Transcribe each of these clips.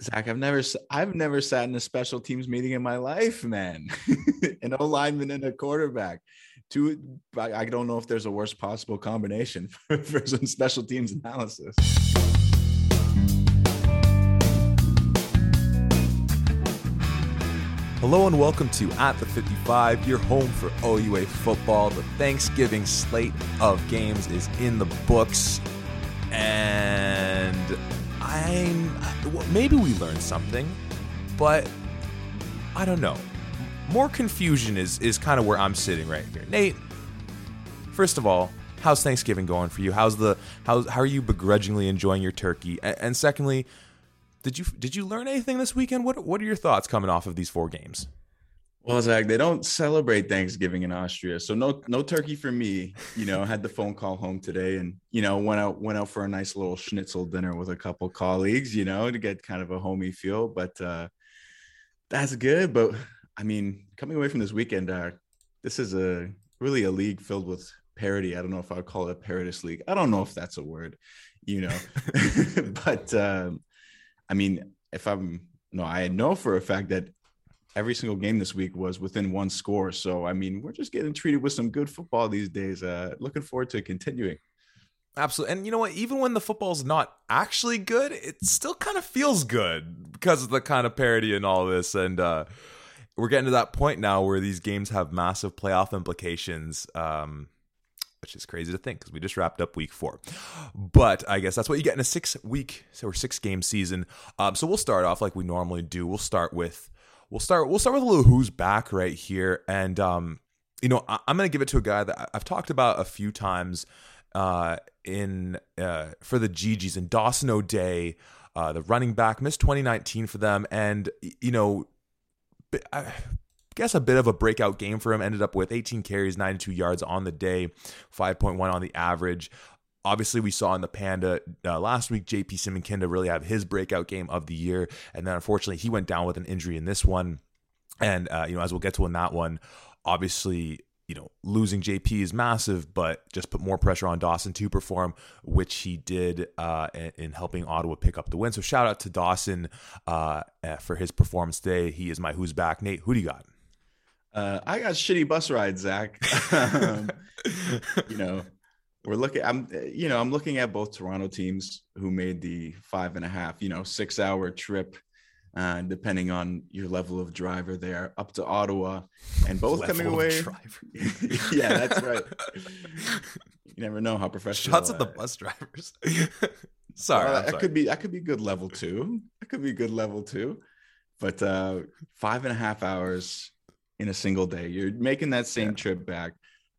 Zach, I've never, I've never sat in a special teams meeting in my life, man. An O lineman and a quarterback. Two, I don't know if there's a worst possible combination for, for some special teams analysis. Hello and welcome to At the 55, your home for OUA football. The Thanksgiving slate of games is in the books, and I'm uh, well, maybe we learned something, but I don't know. More confusion is is kind of where I'm sitting right here. Nate, first of all, how's Thanksgiving going for you? How's the how how are you begrudgingly enjoying your turkey? And, and secondly, did you did you learn anything this weekend? What what are your thoughts coming off of these four games? Well, Zach, they don't celebrate Thanksgiving in Austria, so no no turkey for me. You know, had the phone call home today, and you know went out went out for a nice little schnitzel dinner with a couple colleagues. You know, to get kind of a homey feel, but uh, that's good. But I mean, coming away from this weekend, uh, this is a really a league filled with parody. I don't know if I'd call it a parodist league. I don't know if that's a word, you know, but. Um, I mean, if I'm no, I know for a fact that every single game this week was within one score. So I mean, we're just getting treated with some good football these days. Uh, looking forward to continuing. Absolutely. And you know what? Even when the football's not actually good, it still kind of feels good because of the kind of parody and all this. And uh, we're getting to that point now where these games have massive playoff implications. Um, which is crazy to think because we just wrapped up week four. But I guess that's what you get in a six week or six game season. Um, so we'll start off like we normally do. We'll start with we'll start we'll start with a little who's back right here, and um, you know I, am gonna give it to a guy that I've talked about a few times uh, in uh, for the GGs and Dawson O'Day. Uh, the running back missed 2019 for them, and you know, I, guess a bit of a breakout game for him. Ended up with 18 carries, 92 yards on the day, 5.1 on the average. Obviously, we saw in the Panda uh, last week, JP Simonkinda really have his breakout game of the year. And then unfortunately, he went down with an injury in this one. And, uh, you know, as we'll get to in that one, obviously, you know, losing JP is massive, but just put more pressure on Dawson to perform, which he did uh, in helping Ottawa pick up the win. So shout out to Dawson uh, for his performance today. He is my who's back. Nate, who do you got? Uh, I got shitty bus rides, Zach. um, you know, we're looking. I'm, you know, I'm looking at both Toronto teams who made the five and a half, you know, six hour trip, uh, depending on your level of driver there, up to Ottawa, and both level coming away. yeah, that's right. you never know how professional. Shots at the bus drivers. sorry, well, that could be that could be good level two. That could be good level two, but uh, five and a half hours in a single day. You're making that same yeah. trip back,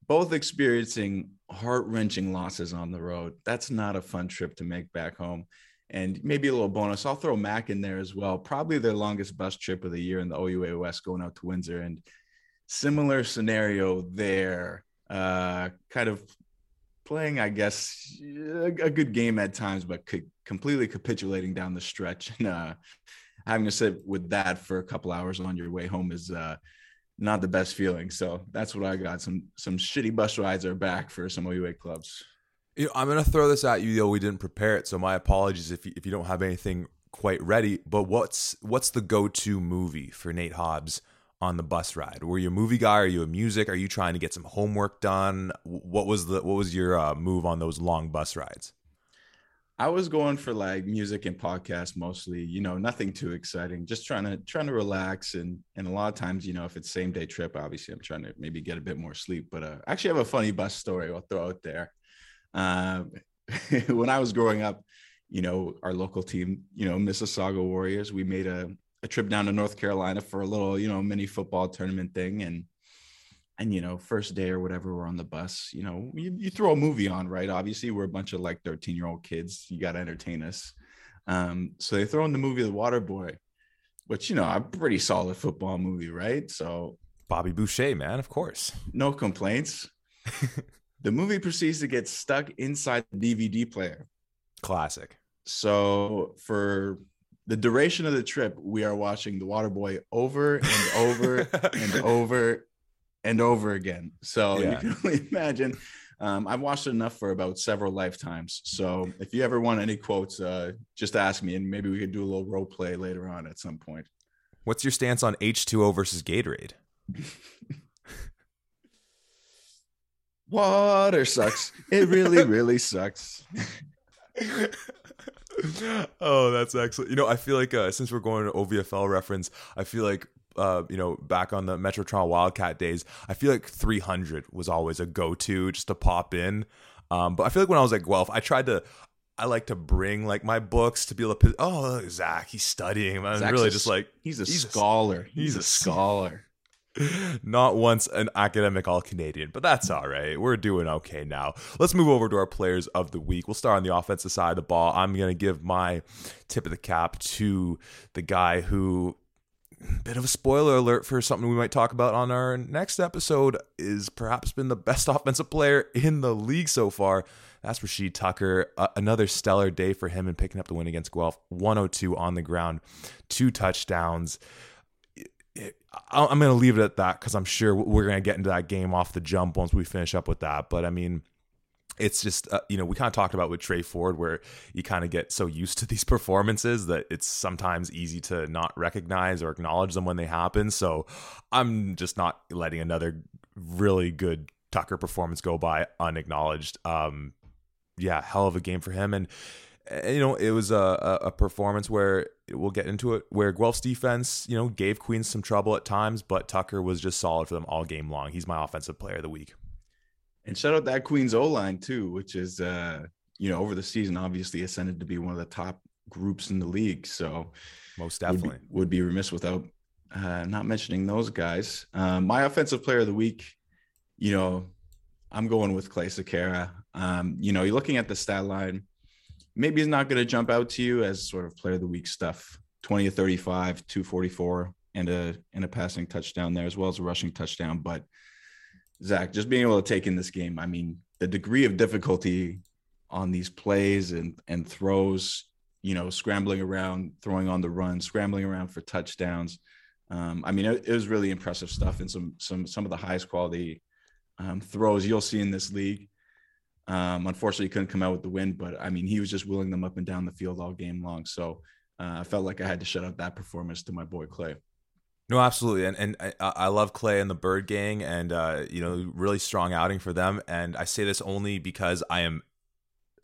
both experiencing heart wrenching losses on the road. That's not a fun trip to make back home. And maybe a little bonus. I'll throw Mac in there as well. Probably their longest bus trip of the year in the OUA West going out to Windsor. And similar scenario there. Uh, kind of playing, I guess, a, good game at times, but completely capitulating down the stretch. And uh, having to sit with that for a couple hours on your way home is uh, not the best feeling. So that's what I got. Some some shitty bus rides are back for some OUA clubs. You know, I'm gonna throw this at you though we didn't prepare it, so my apologies if you, if you don't have anything quite ready. But what's what's the go to movie for Nate Hobbs on the bus ride? Were you a movie guy? Are you a music? Are you trying to get some homework done? What was the what was your uh, move on those long bus rides? I was going for like music and podcast mostly, you know, nothing too exciting, just trying to trying to relax and and a lot of times, you know, if it's same day trip, obviously I'm trying to maybe get a bit more sleep. But uh, I actually have a funny bus story I'll throw out there. Uh, when I was growing up, you know, our local team, you know, Mississauga Warriors, we made a, a trip down to North Carolina for a little, you know, mini football tournament thing. And and you know first day or whatever we're on the bus you know you, you throw a movie on right? Obviously we're a bunch of like 13 year old kids you got to entertain us. Um, so they throw in the movie the water boy which you know a pretty solid football movie right? So bobby boucher man of course. No complaints. The movie proceeds to get stuck inside the dvd player. Classic. So for the duration of the trip, we are watching The Water Boy over and over and over and over again. So yeah. you can only imagine Um, I've watched it enough for about several lifetimes. So if you ever want any quotes, uh, just ask me, and maybe we could do a little role play later on at some point. What's your stance on H2O versus Gatorade? Water sucks. It really, really sucks. oh, that's excellent. You know, I feel like uh, since we're going to OVFL reference, I feel like uh, you know, back on the Metrotron Wildcat days, I feel like 300 was always a go-to just to pop in. Um, but I feel like when I was at Guelph, I tried to, I like to bring like my books to be able to. Oh, Zach, he's studying. I'm Zach's really just like he's a he's scholar. A, he's, he's, a scholar. Not once an academic all Canadian, but that's all right. We're doing okay now. Let's move over to our players of the week. We'll start on the offensive side of the ball. I'm going to give my tip of the cap to the guy who bit of a spoiler alert for something we might talk about on our next episode is perhaps been the best offensive player in the league so far. That's Rashid Tucker. Uh, another stellar day for him in picking up the win against Guelph. 102 on the ground, two touchdowns. I'm going to leave it at that because I'm sure we're going to get into that game off the jump once we finish up with that. But I mean, it's just uh, you know we kind of talked about with Trey Ford where you kind of get so used to these performances that it's sometimes easy to not recognize or acknowledge them when they happen. So I'm just not letting another really good Tucker performance go by unacknowledged. Um, yeah, hell of a game for him and you know, it was a, a performance where we'll get into it, where Guelph's defense, you know, gave Queens some trouble at times, but Tucker was just solid for them all game long. He's my offensive player of the week. And shout out that Queens O line too, which is, uh, you know, over the season obviously ascended to be one of the top groups in the league. So most definitely would be, would be remiss without uh, not mentioning those guys. Um, my offensive player of the week, you know, I'm going with Clay Sakara. Um, you know, you're looking at the stat line maybe he's not going to jump out to you as sort of player of the week stuff 20 to 35 244 and a and a passing touchdown there as well as a rushing touchdown but zach just being able to take in this game i mean the degree of difficulty on these plays and and throws you know scrambling around throwing on the run scrambling around for touchdowns um, i mean it, it, was really impressive stuff and some some some of the highest quality um, throws you'll see in this league um, unfortunately, he couldn't come out with the win, but I mean, he was just wheeling them up and down the field all game long. So uh, I felt like I had to shut out that performance to my boy Clay. No, absolutely, and and I, I love Clay and the Bird Gang, and uh, you know, really strong outing for them. And I say this only because I am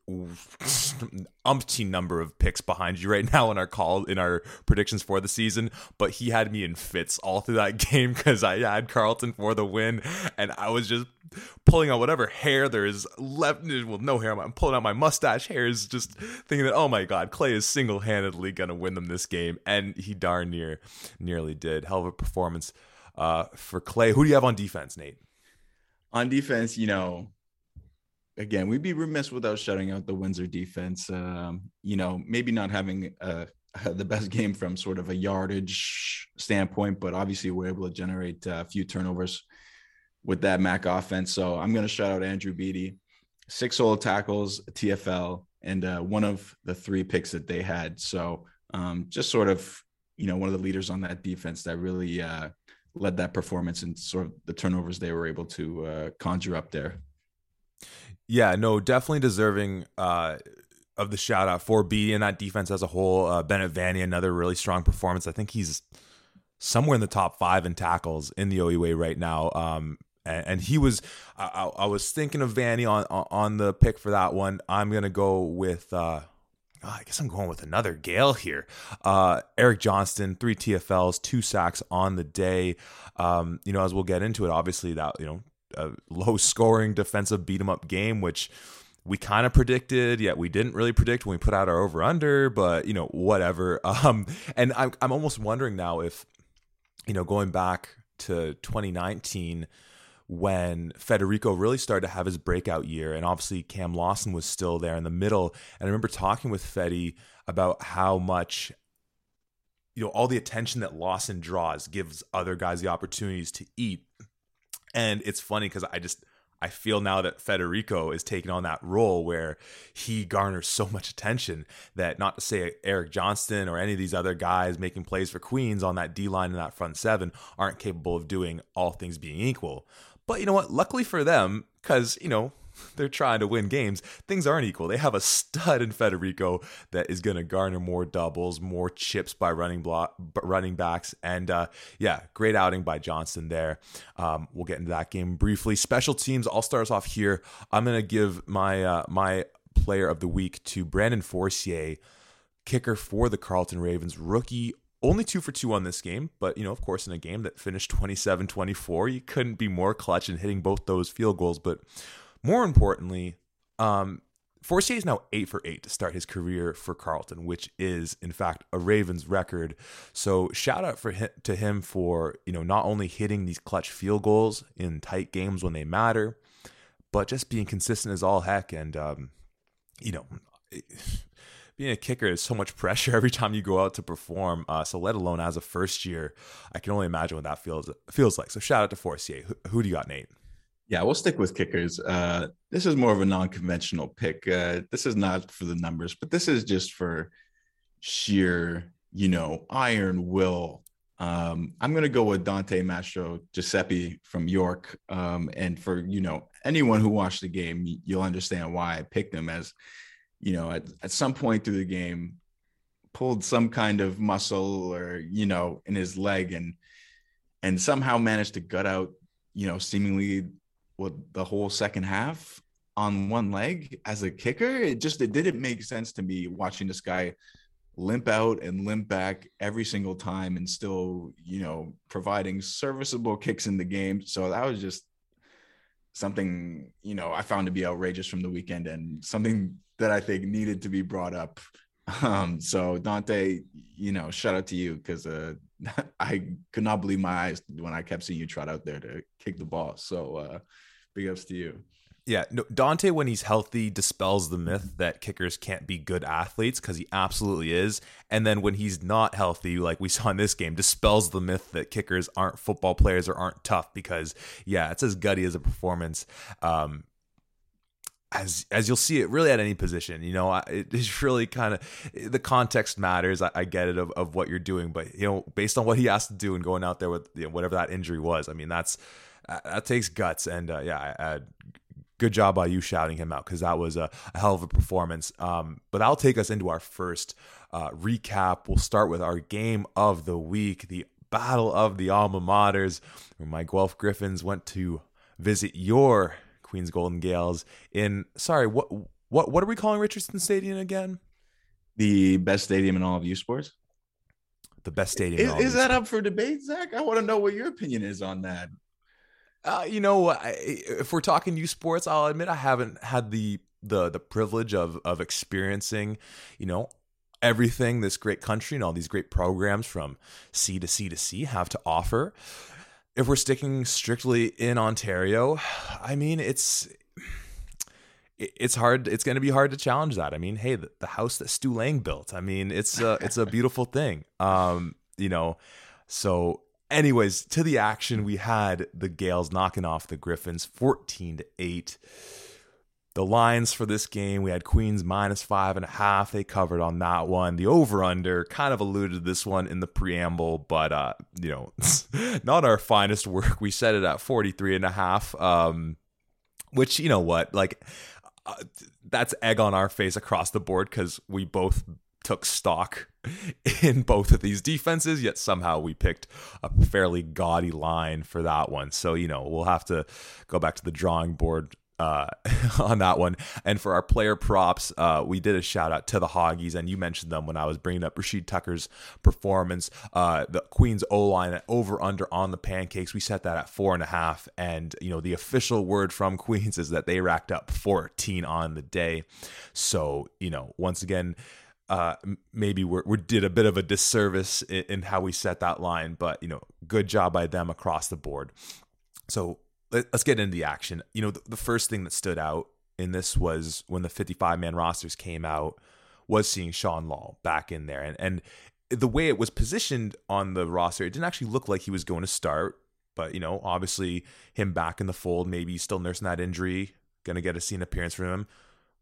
umpteen number of picks behind you right now in our call in our predictions for the season but he had me in fits all through that game because i had carleton for the win and i was just pulling out whatever hair there is left well no hair i'm pulling out my mustache hairs just thinking that oh my god clay is single-handedly gonna win them this game and he darn near nearly did. Hell of a performance uh, for clay who do you have on defense nate? On defense you know again, we'd be remiss without shutting out the Windsor defense. Um, you know, maybe not having uh, the best game from sort of a yardage standpoint, but obviously we're able to generate a few turnovers with that Mac offense. So I'm going to shout out Andrew Beatty, six solo tackles, TFL, and uh, one of the three picks that they had. So um, just sort of, you know, one of the leaders on that defense that really uh, led that performance and sort of the turnovers they were able to uh, conjure up there. Yeah, no, definitely deserving uh, of the shout out for B and that defense as a whole. Uh, Bennett Vanny, another really strong performance. I think he's somewhere in the top five in tackles in the OUA right now. Um, and, and, he was, I, I, was thinking of Vanny on on the pick for that one. I'm gonna go with. Uh, oh, I guess I'm going with another Gael here. Uh, Eric Johnston, three TFLs, two sacks on the day. Um, you know, as we'll get into it, obviously that you know a low scoring defensive beat 'em up game, which we kind of predicted, yet we didn't really predict when we put out our over under, but you know, whatever. Um, and I'm, I'm almost wondering now if, you know, going back to 2019 when Federico really started to have his breakout year, and obviously Cam Lawson was still there in the middle. And I remember talking with Fetty about how much you know all the attention that Lawson draws gives other guys the opportunities to eat and it's funny because I just I feel now that Federico is taking on that role where he garners so much attention that not to say Eric Johnston or any of these other guys making plays for Queens on that D line and that front seven aren't capable of doing all things being equal. But you know what? Luckily for them, because you know they're trying to win games, things aren't equal. They have a stud in Federico that is going to garner more doubles, more chips by running block, running backs, and uh, yeah, great outing by Johnston there. Um, we'll get into that game briefly. Special teams. I'll start us off here. I'm going to give my uh, my player of the week to Brandon Forcier, kicker for the Carleton Ravens, rookie only two for two on this game, but you know, of course, in a game that finished 27 24, you couldn't be more clutch in hitting both those field goals. But more importantly, um, is now eight for eight to start his career for Carleton, which is in fact a Ravens record. So shout out for him, to him for you know not only hitting these clutch field goals in tight games when they matter, but just being consistent as all heck. And um, you know, being a kicker is so much pressure every time you go out to perform. Uh, so let alone as a first year, I can only imagine what that feels feels like. So shout out to Forcier. Who, who do you got, Nate? Yeah, we'll stick with kickers. Uh, this is more of a non-conventional pick. Uh, this is not for the numbers, but this is just for sheer, you know, iron will. Um, I'm going to go with Dante Mastro Giuseppe from York. Um, and for, you know, anyone who watched the game, you'll understand why I picked him as you know, at, at some point through the game, pulled some kind of muscle or, you know, in his leg and and somehow managed to gut out, you know, seemingly what the whole second half on one leg as a kicker. It just it didn't make sense to me watching this guy limp out and limp back every single time and still, you know, providing serviceable kicks in the game. So that was just something, you know, I found to be outrageous from the weekend and something that I think needed to be brought up. Um, so Dante, you know, shout out to you because uh, I could not believe my eyes when I kept seeing you trot out there to kick the ball. So uh, big ups to you. Yeah, no, Dante, when he's healthy, dispels the myth that kickers can't be good athletes because he absolutely is. And then when he's not healthy, like we saw in this game, dispels the myth that kickers aren't football players or aren't tough because, yeah, it's as gutty as a performance. Um, as as you'll see it really at any position you know it's really kind of the context matters I, I, get it of, of what you're doing but you know based on what he has to do and going out there with you know, whatever that injury was i mean that's that takes guts and uh, yeah I, I, good job by you shouting him out because that was a, a, hell of a performance um, but that'll take us into our first uh, recap we'll start with our game of the week the battle of the alma maters where my guelph griffins went to visit your Queens Golden Gaels in sorry, what what what are we calling Richardson Stadium again? The best stadium in all of U Sports. The best stadium. Is, is that up for debate, Zach? I want to know what your opinion is on that. Uh, you know, I, if we're talking U Sports, I'll admit I haven't had the the the privilege of of experiencing, you know, everything this great country and all these great programs from C to C to C have to offer if we're sticking strictly in Ontario, I mean, it's it's hard. It's going to be hard to challenge that. I mean, hey, the, the house that Stu Lang built. I mean, it's a it's a beautiful thing. Um, you know, so anyways, to the action, we had the Gaels knocking off the Griffins, fourteen to eight. The lines for this game we had queens minus five and a half. They covered on that one. The over under kind of alluded to this one in the preamble but uh you know not our finest work. We set it at 43 and a half um which you know what like uh, that's egg on our face across the board because we both took stock in both of these defenses, yet somehow we picked a fairly gaudy line for that one. So, you know, we'll have to go back to the drawing board uh, on that one. And for our player props, uh, we did a shout out to the Hoggies, and you mentioned them when I was bringing up Rashid Tucker's performance. Uh, the Queens O line over under on the pancakes, we set that at four and a half. And you know the official word from Queens is that they racked up 14 on the day. So you know once again. Uh, maybe we we did a bit of a disservice in, in how we set that line, but you know, good job by them across the board. So let's get into the action. You know, the, the first thing that stood out in this was when the 55 man rosters came out was seeing Sean Law back in there. And and the way it was positioned on the roster, it didn't actually look like he was going to start. But, you know, obviously him back in the fold, maybe still nursing that injury, gonna get a scene appearance from him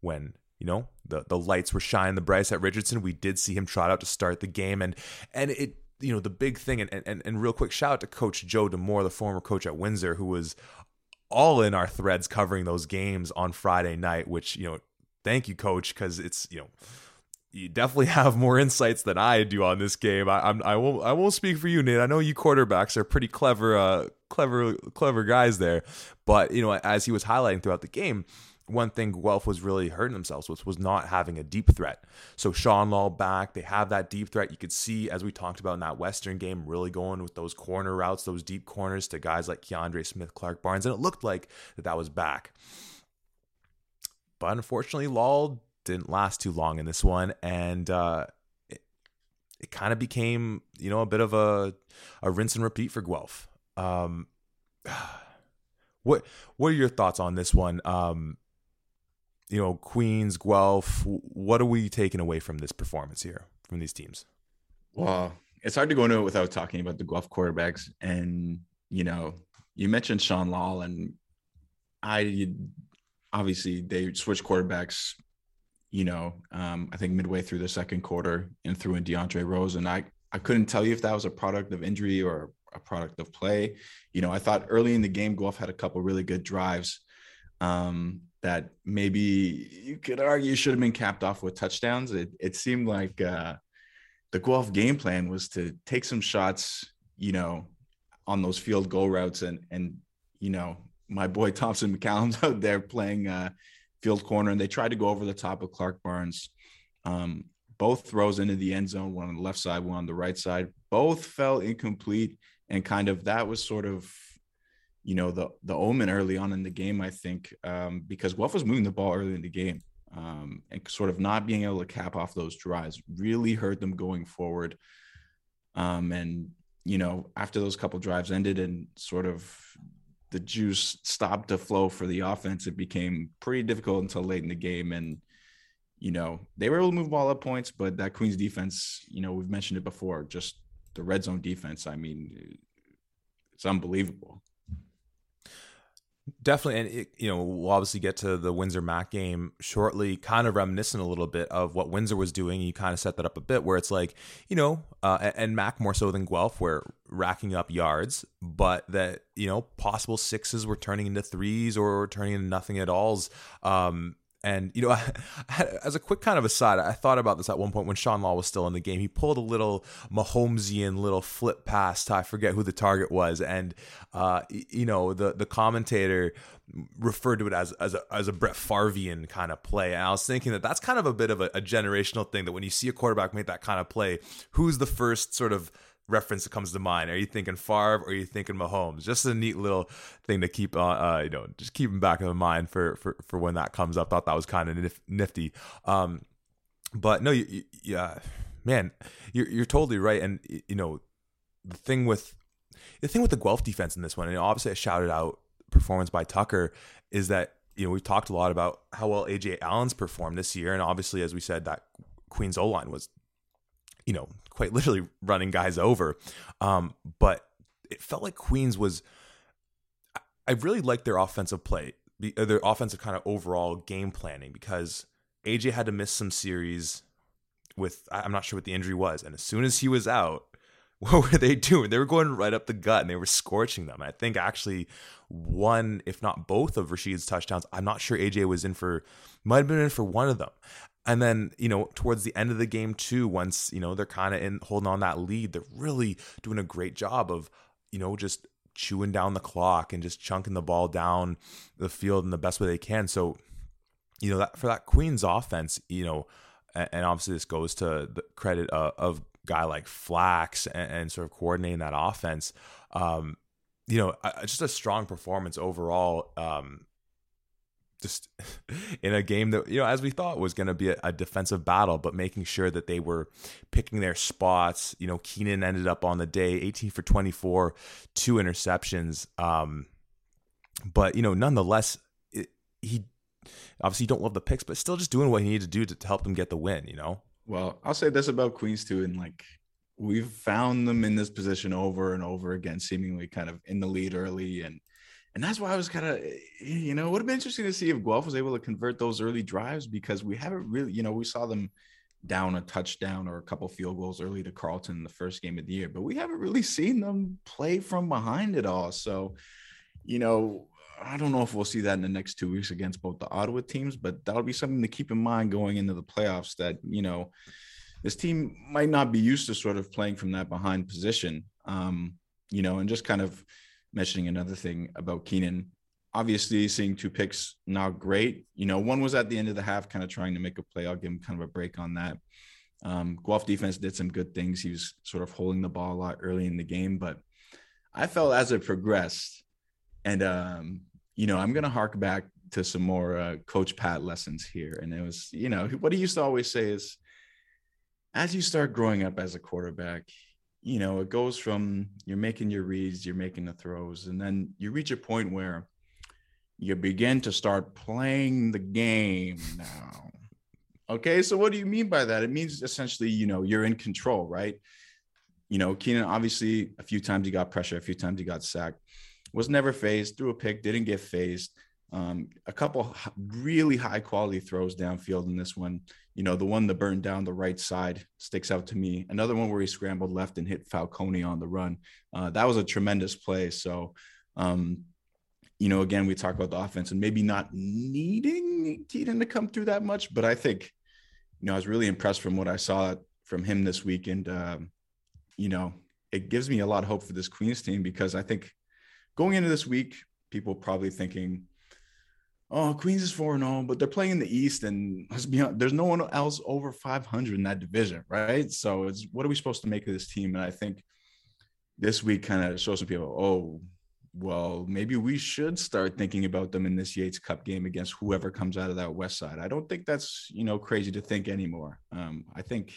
when, you know, the, the lights were shining the brightest at Richardson. We did see him trot out to start the game and and it you know the big thing and, and and real quick shout out to coach joe D'Amore the former coach at windsor who was all in our threads covering those games on Friday night, which, you know, thank you, coach, because it's, you know, you definitely have more insights than I do on this game. I, I'm, I won't, I won't speak for you, Nate. I know you quarterbacks are pretty clever, uh, clever, clever guys there. But you know, as he was highlighting throughout the game, one thing Guelph was really hurting themselves with was not having a deep threat. So Sean Law back, they have that deep threat. You could see, as we talked about in that Western game, really going with those corner routes, those deep corners to guys like Keandre Smith, Clark Barnes, and it looked like that that was back. But unfortunately, Law didn't last too long in this one, and uh, it, it kind of became, you know, a bit of a a rinse and repeat for Guelph. Um, what what are your thoughts on this one? Um, you know, Queens, Guelph. What are we taking away from this performance here from these teams? Well, it's hard to go into it without talking about the Guelph quarterbacks. And you know, you mentioned Sean Law, and I obviously they switched quarterbacks. You know, um, I think midway through the second quarter and threw in DeAndre Rose, and I I couldn't tell you if that was a product of injury or a product of play. You know, I thought early in the game, Guelph had a couple really good drives. Um, that maybe you could argue should have been capped off with touchdowns. It, it seemed like uh, the Guelph game plan was to take some shots, you know, on those field goal routes, and and you know, my boy Thompson McCallum's out there playing uh, field corner, and they tried to go over the top of Clark Barnes. Um, both throws into the end zone, one on the left side, one on the right side. Both fell incomplete, and kind of that was sort of you know the the omen early on in the game. I think um, because Guelph was moving the ball early in the game um, and sort of not being able to cap off those drives really hurt them going forward. Um, and you know after those couple drives ended and sort of the juice stopped to flow for the offense, it became pretty difficult until late in the game. And you know they were able to move ball up points, but that Queens defense, you know, we've mentioned it before, just the red zone defense. I mean, it's unbelievable. Definitely, and it, you know we'll obviously get to the Windsor Mac game shortly. Kind of reminiscent a little bit of what Windsor was doing. You kind of set that up a bit, where it's like you know, uh, and Mac more so than Guelph, where racking up yards, but that you know possible sixes were turning into threes or turning into nothing at alls. Um, and you know, as a quick kind of aside, I thought about this at one point when Sean Law was still in the game. He pulled a little Mahomesian little flip pass to I forget who the target was, and uh, you know the the commentator referred to it as as a, as a Brett Farvian kind of play. And I was thinking that that's kind of a bit of a, a generational thing that when you see a quarterback make that kind of play, who's the first sort of reference that comes to mind? Are you thinking Favre or are you thinking Mahomes? Just a neat little thing to keep, uh, uh you know, just keep in back of the mind for for for when that comes up. Thought that was kind of nif- nifty. Um, but no, you, you, yeah, man, you're you're totally right. And you know, the thing with the thing with the Guelph defense in this one, and obviously I shouted out performance by Tucker, is that you know we've talked a lot about how well AJ Allen's performed this year, and obviously as we said that Queens O line was you know, quite literally running guys over. Um, but it felt like Queens was. I really liked their offensive play, uh, their offensive kind of overall game planning because AJ had to miss some series with I'm not sure what the injury was, and as soon as he was out, what were they doing? They were going right up the gut and they were scorching them. I think actually one, if not both, of Rashid's touchdowns. I'm not sure AJ was in for, might have been in for one of them. And then, you know, towards the end of the game too, once, you know, they're kind of in holding on that lead, they're really doing a great job of, you know, just chewing down the clock and just chunking the ball down the field in the best way they can. So, you know, that for that Queens offense, you know, and, obviously this goes to the credit of, of guy like Flax and, and, sort of coordinating that offense. Um, you know, just a strong performance overall. Um, just in a game that you know as we thought was going to be a, a, defensive battle but making sure that they were picking their spots. You know keenan ended up on the day 18 for 24 two interceptions um but you know nonetheless it, he obviously don't love the picks but still just doing what he needed to do to, to help them get the win you know? Well i'll say this about queens too and like we've found them in this position over and over again seemingly kind of in the lead early and and that's why I was kind of, eh, you know, it would have been interesting to see if Guelph was able to convert those early drives because we haven't really, you know, we saw them down a touchdown or a couple field goals early to Carleton in the first game of the year, but we haven't really seen them play from behind at all. So, you know, I don't know if we'll see that in the next two weeks against both the Ottawa teams, but that'll be something to keep in mind going into the playoffs. That you know, this team might not be used to sort of playing from that behind position. Um, you know, and just kind of mentioning another thing about Keenan. Obviously, seeing two picks not great. You know, one was at the end of the half, kind of trying to make a play. I'll give him kind of a break on that. Um, Guelph defense did some good things. He was sort of holding the ball a lot early in the game, but I felt as it progressed, and um, you know, I'm gonna hark back to some more uh, Coach Pat lessons here, and it was, you know, what he used to always say is, as you start growing up as a quarterback, you know, it goes from you're making your reads, you're making the throws, and then you reach a point where you begin to start playing the game now. Okay, so what do you mean by that? It means essentially, you know, you're in control, right? You know, Keenan obviously a few times he got pressure, a few times he got sacked, was never phased, threw a pick, didn't get phased. Um, a couple really high quality throws downfield in this one. You know, the one that burned down the right side sticks out to me. Another one where he scrambled left and hit Falcone on the run. Uh, that was a tremendous play. So, um, you know, again, we talk about the offense and maybe not needing Keaton to come through that much, but I think, you know, I was really impressed from what I saw from him this week. And, um, you know, it gives me a lot of hope for this Queens team because I think going into this week, people probably thinking, oh, Queens is 4 0, but they're playing in the East. And let's be honest, there's no one else over 500 in that division, right? So it's what are we supposed to make of this team? And I think this week kind of shows some people, oh, well, maybe we should start thinking about them in this Yates Cup game against whoever comes out of that West Side. I don't think that's you know crazy to think anymore. Um, I think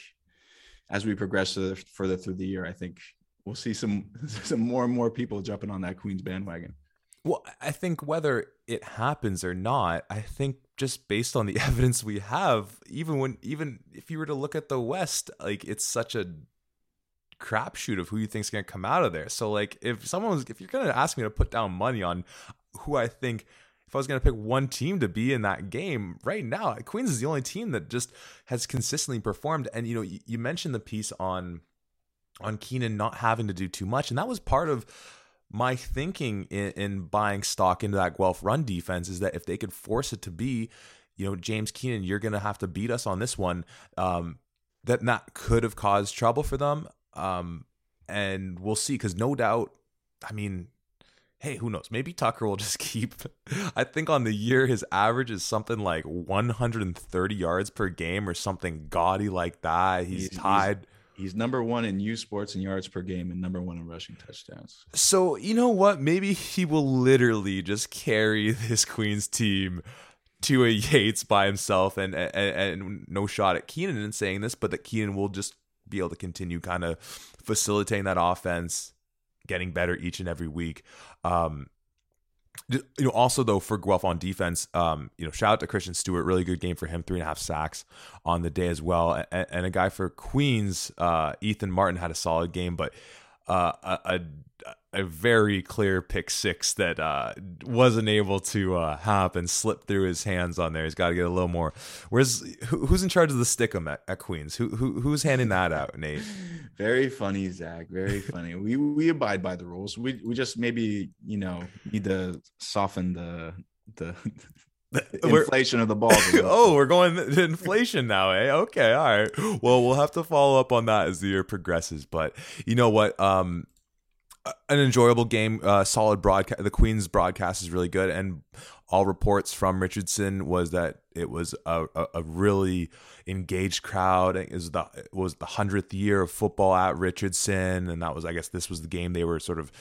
as we progress further through the year, I think we'll see some some more and more people jumping on that Queens bandwagon. Well, I think whether it happens or not, I think just based on the evidence we have, even when even if you were to look at the West, like it's such a crapshoot of who you think's gonna come out of there. So like if someone was if you're gonna ask me to put down money on who I think if I was going to pick one team to be in that game right now, Queens is the only team that just has consistently performed. And you know, you, you mentioned the piece on on Keenan not having to do too much, and that was part of my thinking in, in buying stock into that Guelph run defense is that if they could force it to be, you know, James Keenan, you're going to have to beat us on this one. Um, that that could have caused trouble for them. Um, and we'll see because no doubt, I mean, hey, who knows? Maybe Tucker will just keep. I think on the year his average is something like 130 yards per game or something gaudy like that. He's, he's tied. He's, he's, number one in U Sports and yards per game and number one in rushing touchdowns. So you know what? Maybe he will literally just carry this Queens team to a Yates by himself and, and, and no shot at Keenan in saying this, but that Keenan will just be able to continue kind of facilitating that offense, getting better each and every week. Um, you know, also though for Guelph on defense, um, you know, shout out to Christian Stewart, really good game for him, three and a half sacks on the day as well, and, and a guy for Queens, uh, Ethan Martin had a solid game, but uh, a, a a very clear pick six that uh, wasn't able to uh, and slip through his hands on there. He's got to get a little more. Where's who, who's in charge of the stickum at, at Queens? Who, who who's handing that out, Nate? Very funny, Zach. Very funny. we we abide by the rules. We we just maybe you know need to soften the the. inflation of the ball. oh, we're going to inflation now, eh? Okay, all right. Well, we'll have to follow up on that as the year progresses. But you know what? Um, an enjoyable game, uh, solid broadcast. The Queens broadcast is really good, and all reports from Richardson was that it was a, a, a really engaged crowd. It was the it was the hundredth year of football at Richardson, and that was I guess this was the game they were sort of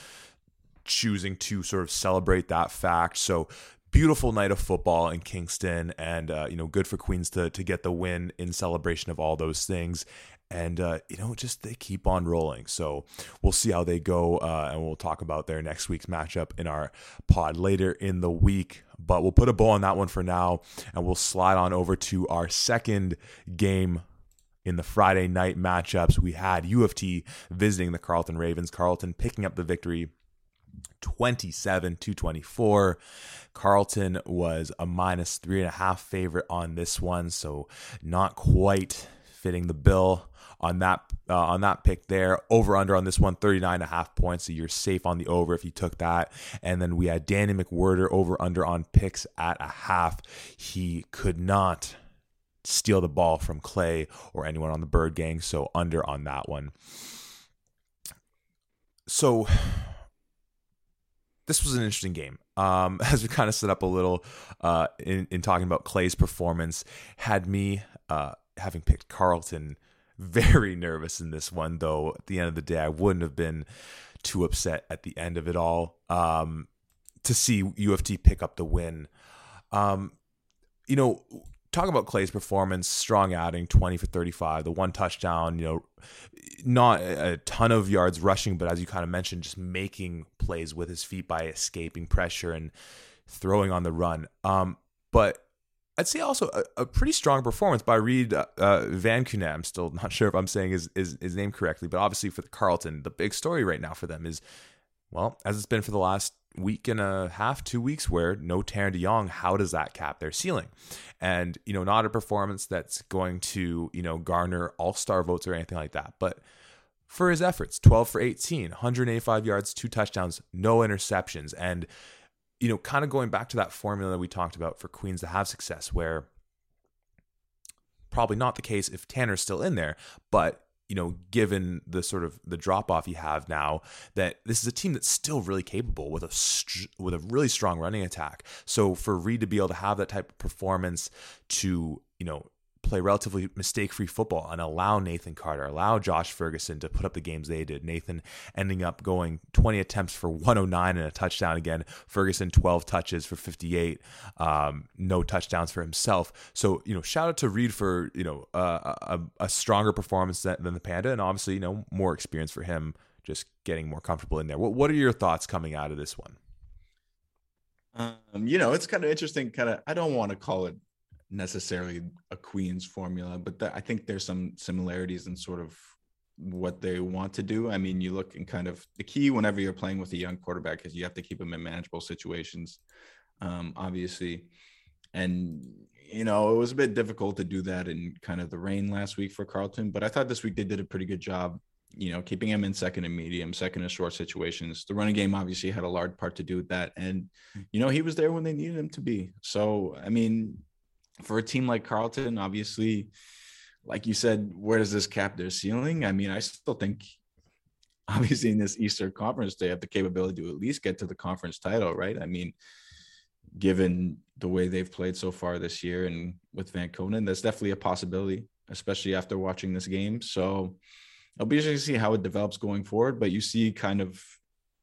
choosing to sort of celebrate that fact. So beautiful night of football in Kingston, and uh, you know, good for Queens to to get the win in celebration of all those things and uh, you know just they keep on rolling. So we'll see how they go uh, and we'll talk about their next week's matchup in our pod later in the week. But we'll put a bow on that one for now and we'll slide on over to our second game in the Friday night matchups. We had U of T visiting the Carleton Ravens. Carleton picking up the victory 27 to 24. Carleton was a minus three and a half favorite on this one, so not quite fitting the bill on that uh, on that pick there. Over under on this one, 39 and a half points. So you're safe on the over if you took that. And then we had Danny McWhirter over under on picks at a half. He could not steal the ball from Clay or anyone on the Bird gang. So under on that one. So this was an interesting game. Um, as we kind of set up a little uh, in, in talking about Clay's performance, had me uh, having picked Carleton very nervous in this one, though at the end of the day, I wouldn't have been too upset at the end of it all um, to see U of T pick up the win. Um, you know, talk about Clay's performance, strong outing, 20 for 35, the one touchdown, you know, not a ton of yards rushing, but as you kind of mentioned, just making plays with his feet by escaping pressure and throwing on the run. Um, but I'd say also a, a, pretty strong performance by Reed uh, Van Kunen. I'm still not sure if I'm saying his, his, his name correctly, but obviously for the Carleton, the big story right now for them is, well, as it's been for the last week and a half, two weeks, where no Tanner DeYoung, how does that cap their ceiling? And, you know, not a performance that's going to, you know, garner all star votes or anything like that, but for his efforts 12 for 18, 185 yards, two touchdowns, no interceptions. And, you know, kind of going back to that formula that we talked about for Queens to have success, where probably not the case if Tanner's still in there, but you know, given the sort of the drop off you have now, that this is a team that's still really capable with a with a really strong running attack. So for Reed to be able to have that type of performance to you know play relatively mistake free football and allow Nathan Carter, allow Josh Ferguson to put up the games they did. Nathan ending up going 20 attempts for 109 and a touchdown again. Ferguson 12 touches for 58, um, no touchdowns for himself. So, you know, shout out to Reed for, you know, uh, a, a, stronger performance than, than the Panda and obviously, you know, more experience for him just getting more comfortable in there. What, what are your thoughts coming out of this one? Um, you know, it's kind of interesting. Kind of, I don't want to call it necessarily a Queen's formula, but I think there's some similarities in sort of what they want to do. I mean, you look and kind of the key whenever you're playing with a young quarterback is you have to keep them in manageable situations, um, obviously. And you know, it was a bit difficult to do that in kind of the rain last week for Carleton, but I thought this week they did a pretty good job. You know, keeping him in second and medium, second and short situations. The running game obviously had a large part to do with that, and you know he was there when they needed him to be. So, I mean, for a team like Carleton, obviously, like you said, where does this cap their ceiling? I mean, I still think obviously in this Eastern Conference, they have the capability to at least get to the conference title, right? I mean, given the way they've played so far this year and with Van Konen, that's definitely a possibility, especially after watching this game. So I'll be interested to see how it develops going forward. But you see kind of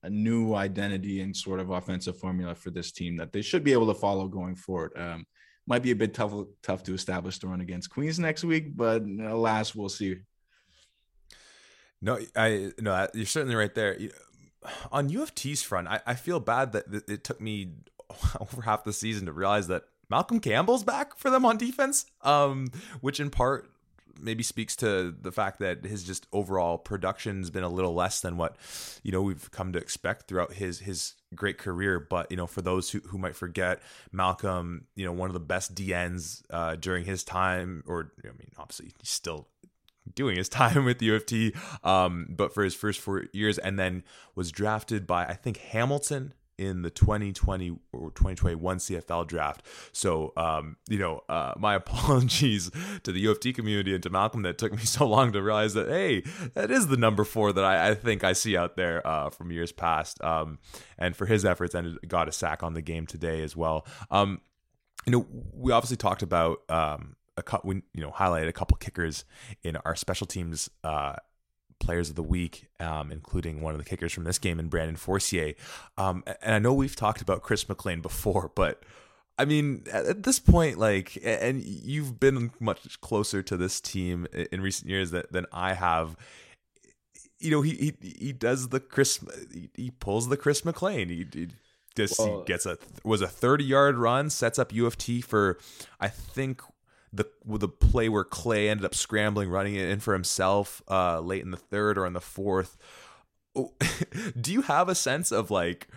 a new identity and sort of offensive formula for this team that they should be able to follow going forward. Um, might be a bit tough tough to establish the run against Queens next week, but alas, we'll see. No, I no, you're certainly right there. On U of T's front, I, I feel bad that it took me over half the season to realize that Malcolm Campbell's back for them on defense, um, which in part maybe speaks to the fact that his just overall production's been a little less than what you know we've come to expect throughout his his great career. But you know, for those who, who might forget, Malcolm, you know, one of the best DNs uh, during his time, or I mean, obviously he's still doing his time with the U of T, um, but for his first four years, and then was drafted by I think Hamilton in the 2020 or 2021 CFL draft. So, um, you know, uh, my apologies to the U of T community and to Malcolm that took me so long to realize that, hey, that is the number four that I, I think I see out there uh, from years past. Um, and for his efforts, and got a sack on the game today as well. Um, you know, we obviously talked about um, a cut, we you know highlighted a couple kickers in our special teams uh, players of the week, um, including one of the kickers from this game and Brandon Forcier. Um, and I know we've talked about Chris McLean before, but I mean, at this point, like, and you've been much closer to this team in recent years than, than I have. You know, he he he does the Chris, he, pulls the Chris McLean. He, he just well, he gets a was a thirty yard run, sets up U of T for I think the the play where Clay ended up scrambling, running it in for himself uh, late in the third or in the fourth. Do you have a sense of like,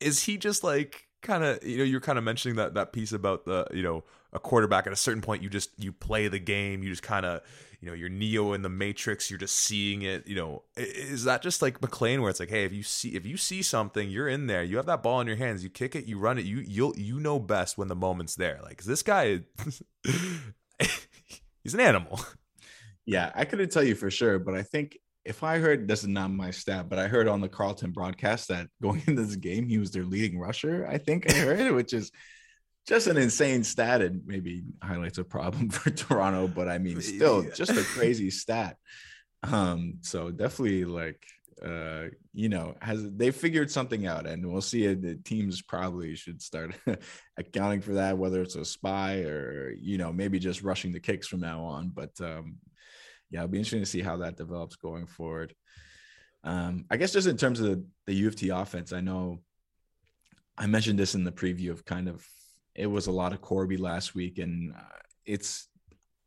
is he just like kind of you know you're kind of mentioning that that piece about the you know a quarterback at a certain point you just you play the game you just kind of you know, you're Neo in the Matrix, you're just seeing it. You know, is that just like McLean, where it's like, hey, if you see if you see something, you're in there. You have that ball in your hands. You kick it, you run it. You you'll you know best when the moment's there. Like this guy, he's an animal. Yeah, I couldn't tell you for sure, but I think if I heard this is not my stat, but I heard on the Carleton broadcast that going into this game, he was their leading rusher. I think I heard, which is just an insane stat and maybe highlights a problem for Toronto, but I mean, still just a crazy stat. Um, so definitely like uh, you know, has they figured something out, and we'll see. The teams probably should start accounting for that, whether it's a spy or you know, maybe just rushing the kicks from now on. But um, yeah, it'll be interesting to see how that develops going forward. Um, I guess just in terms of the, the U of T offense, I know I mentioned this in the preview of kind of it was a lot of Corby last week, and uh, it's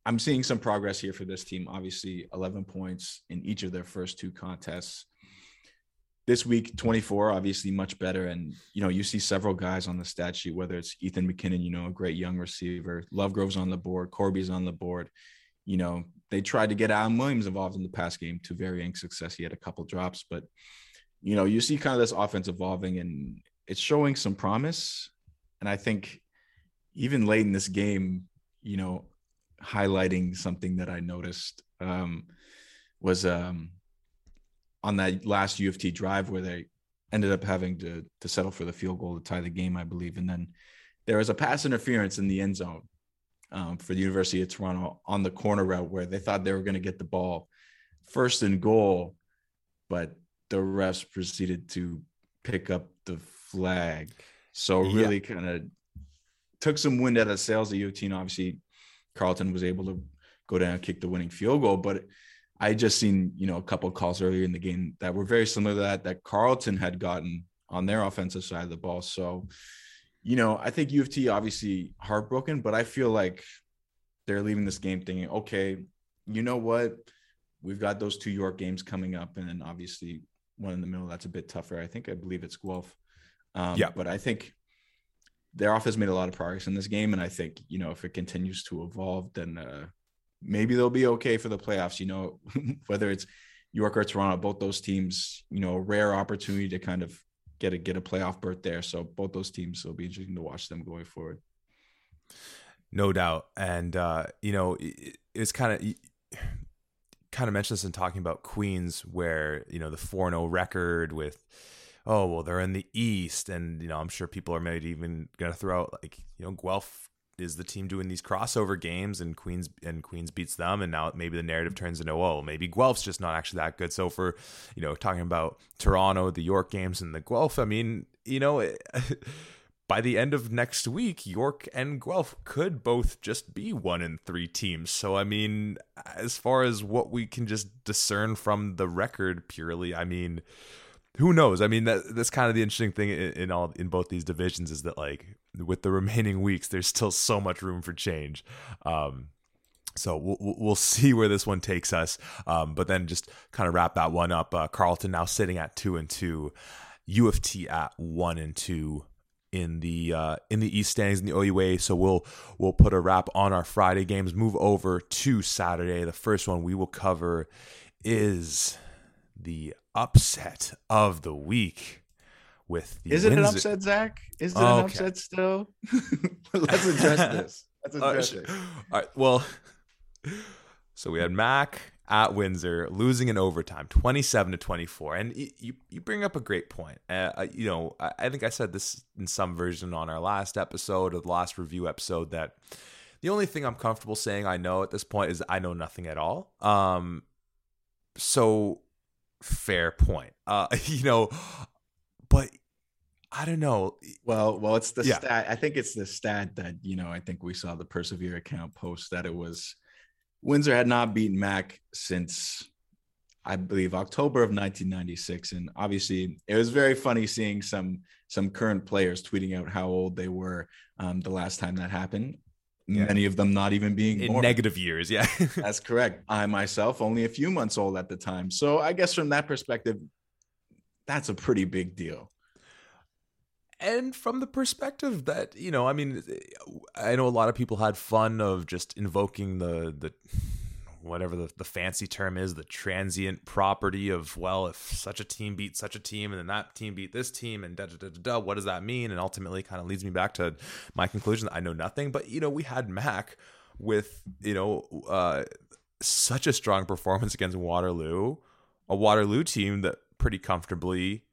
I'm seeing some progress here for this team. Obviously, 11 points in each of their first two contests. This week, 24, obviously much better. And, you know, you see several guys on the stat sheet, whether it's Ethan McKinnon, you know, a great young receiver, Lovegrove's on the board, Corby's on the board. You know, they tried to get Adam Williams involved in the pass game to varying success. He had a couple drops, but you know, you see kind of this offense evolving and it's showing some promise. And I think even late in this game, you know, highlighting something that I noticed um, was um, on that last U of T drive where they ended up having to to settle for the field goal to tie the game, I believe. And then there was a pass interference in the end zone um, for the University of Toronto on the corner route where they thought they were going to get the ball first and goal, but the refs proceeded to pick up the flag. So really yeah. kind of took some wind out of sails of UT. And obviously, Carleton was able to go down and kick the winning field goal. But I just seen, you know, a couple calls earlier in the game that were very similar to that that Carleton had gotten on their offensive side of the ball. So you know, I think U of T obviously heartbroken, but I feel like they're leaving this game thinking, okay, you know what? We've got those two York games coming up, and then obviously one in the middle that's a bit tougher. I think I believe it's Guelph. Um, yeah, but I think their offense made a lot of progress in this game, and I think you know if it continues to evolve, then uh, maybe they'll be okay for the playoffs. You know, whether it's York or Toronto, both those teams, you know, a rare opportunity to kind of get a get a playoff berth there. So both those teams will be interesting to watch them going forward. No doubt, and uh, you know it, it's kind of kind of mentioned this in talking about Queens, where you know the four zero oh record with oh well they're in the East, and you know I'm sure people are maybe even gonna throw out like you know Guelph is the team doing these crossover games and Queens and Queens beats them and now maybe the narrative mm-hmm. turns into oh maybe Guelph's just not actually that good. So for you know talking about Toronto, the York games and the Guelph, I mean you know. by the end of next week, York and Guelph could both just be one in three teams. So, I mean, as far as what we can just discern from the record purely, I mean, who knows? I mean, that that's kind of the interesting thing in, in all in both these divisions is that like with the remaining weeks, there's still so much room for change. Um, so we'll, we'll see where this one takes us. Um, but then just kind of wrap that one up. Uh, Carleton now sitting at two and two, U of T at one and two in the uh, in the East standings in the OUA. So we'll we'll put a wrap on our Friday games. Move over to Saturday. The first one we will cover is the upset of the week with the Is it Windsor- an upset, Zach? Is it okay. an upset still? Let's address this. Let's address uh, it. All right. Well, so we had Mac at Windsor losing in overtime, twenty-seven to twenty-four, and you you bring up a great point. Uh, you know, I, I think I said this in some version on our last episode or the last review episode that the only thing I'm comfortable saying I know at this point is I know nothing at all. Um, so fair point. Uh, you know, but I don't know. Well, well, it's the yeah. stat. I think it's the stat that you know. I think we saw the Persevere account post that it was Windsor had not beaten Mac since I believe October of 1996, and obviously it was very funny seeing some some current players tweeting out how old they were um, the last time that happened. Yeah. Many of them not even being in negative years. Yeah, that's correct. I myself only a few months old at the time, so I guess from that perspective, that's a pretty big deal. And from the perspective that, you know, I mean, I know a lot of people had fun of just invoking the the whatever the, the fancy term is, the transient property of, well, if such a team beat such a team and then that team beat this team and da da da da, da what does that mean? And ultimately kind of leads me back to my conclusion that I know nothing. But, you know, we had Mac with, you know, uh, such a strong performance against Waterloo, a Waterloo team that pretty comfortably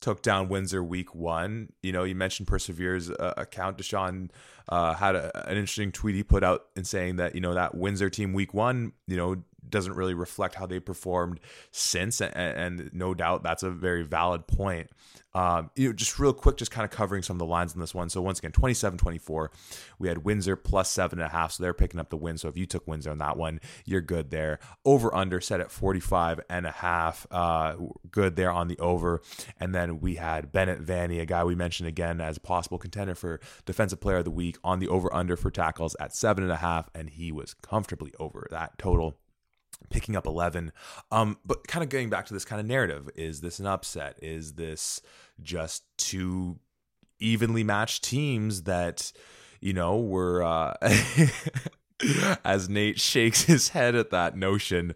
took down Windsor week one. You know, you mentioned Persevere's uh, account. Deshaun uh, had a, an interesting tweet he put out in saying that, you know, that Windsor team week one, you know, doesn't really reflect how they performed since. And, and no doubt that's a very valid point. Um, you know, just real quick, just kind of covering some of the lines in this one. So once again, 27 24, we had Windsor plus seven and a half. So they're picking up the win. So if you took Windsor on that one, you're good there. Over under set at 45 and a half. Uh, good there on the over. And then we had Bennett Vanny, a guy we mentioned again as a possible contender for defensive player of the week on the over under for tackles at seven and a half. And he was comfortably over that total picking up 11 um but kind of getting back to this kind of narrative is this an upset? Is this just two evenly matched teams that you know were uh as Nate shakes his head at that notion?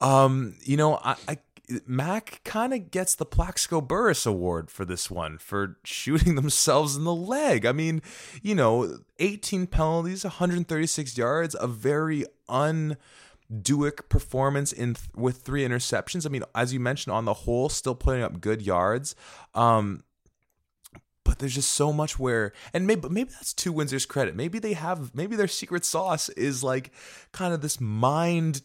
Um you know I, I Mac kind of gets the Plaxico Burress Award for this one for shooting themselves in the leg. I mean, you know, 18 penalties, 136 yards, a very un Duick performance in th- with three interceptions. I mean, as you mentioned, on the whole, still putting up good yards. Um, but there's just so much where, and maybe maybe that's to Windsor's credit. Maybe they have, maybe their secret sauce is like kind of this mind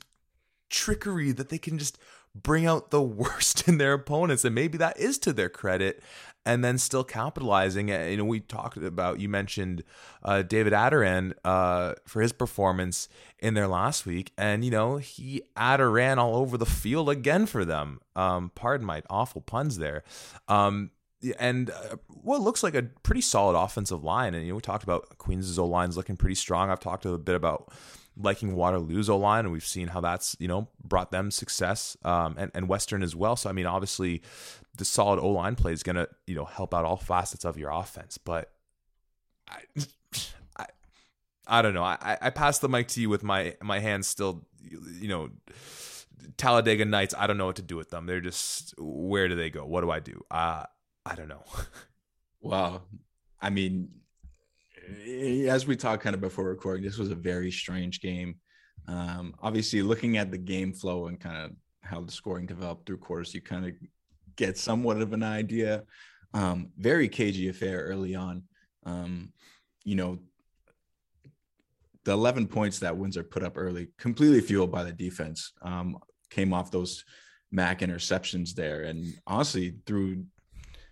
trickery that they can just bring out the worst in their opponents, and maybe that is to their credit and then still capitalizing. You know, we talked about you mentioned uh, David Adderan uh, for his performance in there last week, and you know he Adderan all over the field again for them. Um, pardon my awful puns there. Um, and uh, what looks like a pretty solid offensive line, and you know we talked about Queens' O line's looking pretty strong. I've talked a bit about liking Waterloo's O line, and we've seen how that's you know brought them success, um, and and Western as well. So I mean, obviously, the solid O line play is to you know help out all facets of your offense. But I, I, I don't know. I I pass the mic to you with my my hands still, you know. Talladega Nights, I don't know what to do with them. They're just where do they go? What do I do? Uh I don't know. well, I mean, as we talked kind of before recording, this was a very strange game. Um, obviously, looking at the game flow and kind of how the scoring developed through quarters, you kind of get somewhat of an idea. Um, very cagey affair early on. Um, you know, the 11 points that Windsor put up early, completely fueled by the defense, um, came off those Mac interceptions there. And honestly, through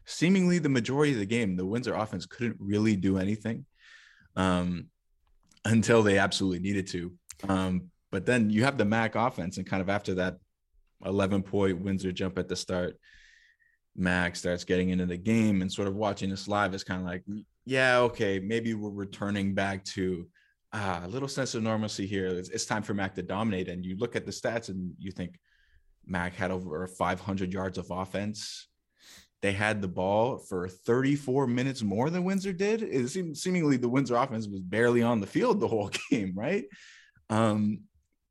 seemingly the majority of the game, the Windsor offense couldn't really do anything um, until they absolutely needed to. Um, but then you have the Mac offense, and kind of after that 11 point Windsor jump at the start, Mac starts getting into the game and sort of watching this live is kind of like, yeah, okay, maybe we're returning back to ah, a little sense of normalcy here. It's, it's time for Mac to dominate. And you look at the stats and you think Mac had over 500 yards of offense they had the ball for 34 minutes more than Windsor did. It seemed seemingly the Windsor offense was barely on the field the whole game, right? Um,